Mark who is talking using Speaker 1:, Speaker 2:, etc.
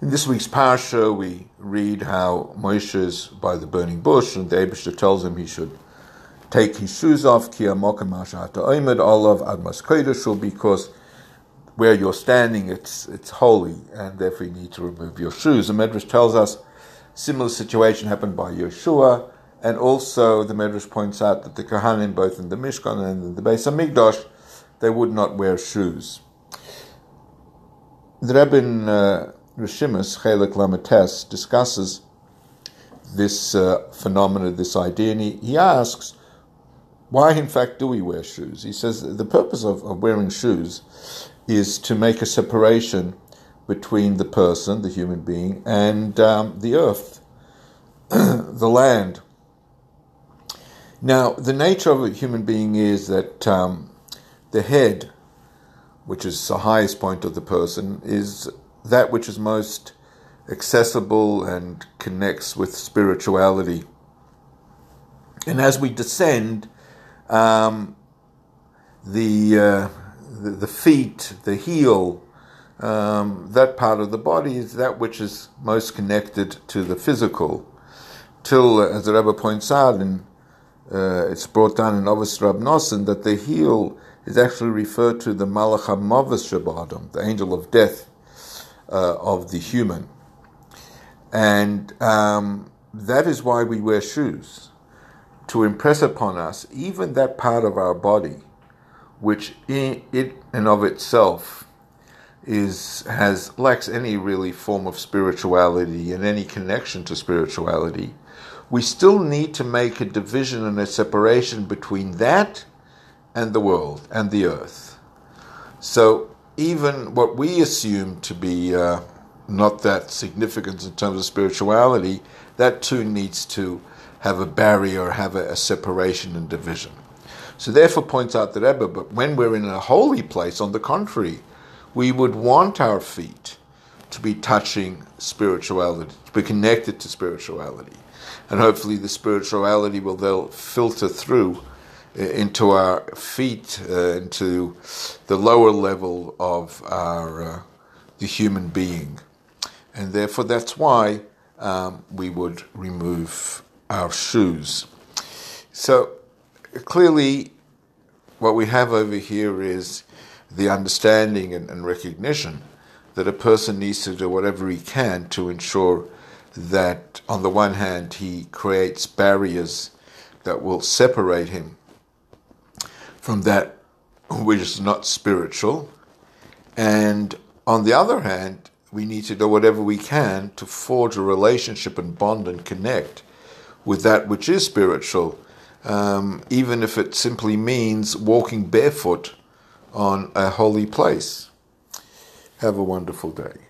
Speaker 1: In this week's parsha, we read how Moshe is by the burning bush, and the Aibishter tells him he should take his shoes off, ki amokim oimed olav admas kodesh, because where you're standing, it's it's holy, and therefore you need to remove your shoes. The Medrash tells us similar situation happened by Yehoshua, and also the Medrash points out that the Kohanim, both in the Mishkan and in the Beis Hamikdash, they would not wear shoes. The Rebbe uh, Rishimus, Chelik Lamates, discusses this uh, phenomena, this idea, and he, he asks, why in fact do we wear shoes? He says the purpose of, of wearing shoes is to make a separation between the person, the human being, and um, the earth, the land. Now, the nature of a human being is that um, the head, which is the highest point of the person, is that which is most accessible and connects with spirituality. And as we descend, um, the, uh, the, the feet, the heel, um, that part of the body is that which is most connected to the physical. Till, as the Rebbe points out, and uh, it's brought down in Ovis Rab that the heel is actually referred to the Malach HaMavis Shabbatim, the angel of death uh, of the human. And um, that is why we wear shoes, to impress upon us even that part of our body which in it and of itself is has lacks any really form of spirituality and any connection to spirituality, we still need to make a division and a separation between that and the world and the earth. So even what we assume to be uh, not that significant in terms of spirituality, that too needs to have a barrier, have a, a separation and division. So therefore points out the Rebbe, but when we're in a holy place, on the contrary, we would want our feet to be touching spirituality, to be connected to spirituality. And hopefully the spirituality will then filter through into our feet, uh, into the lower level of our uh, the human being, and therefore that's why um, we would remove our shoes. So clearly, what we have over here is the understanding and, and recognition that a person needs to do whatever he can to ensure that, on the one hand, he creates barriers that will separate him from that which is not spiritual. And on the other hand, we need to do whatever we can to forge a relationship and bond and connect with that which is spiritual, um, even if it simply means walking barefoot on a holy place. Have a wonderful day.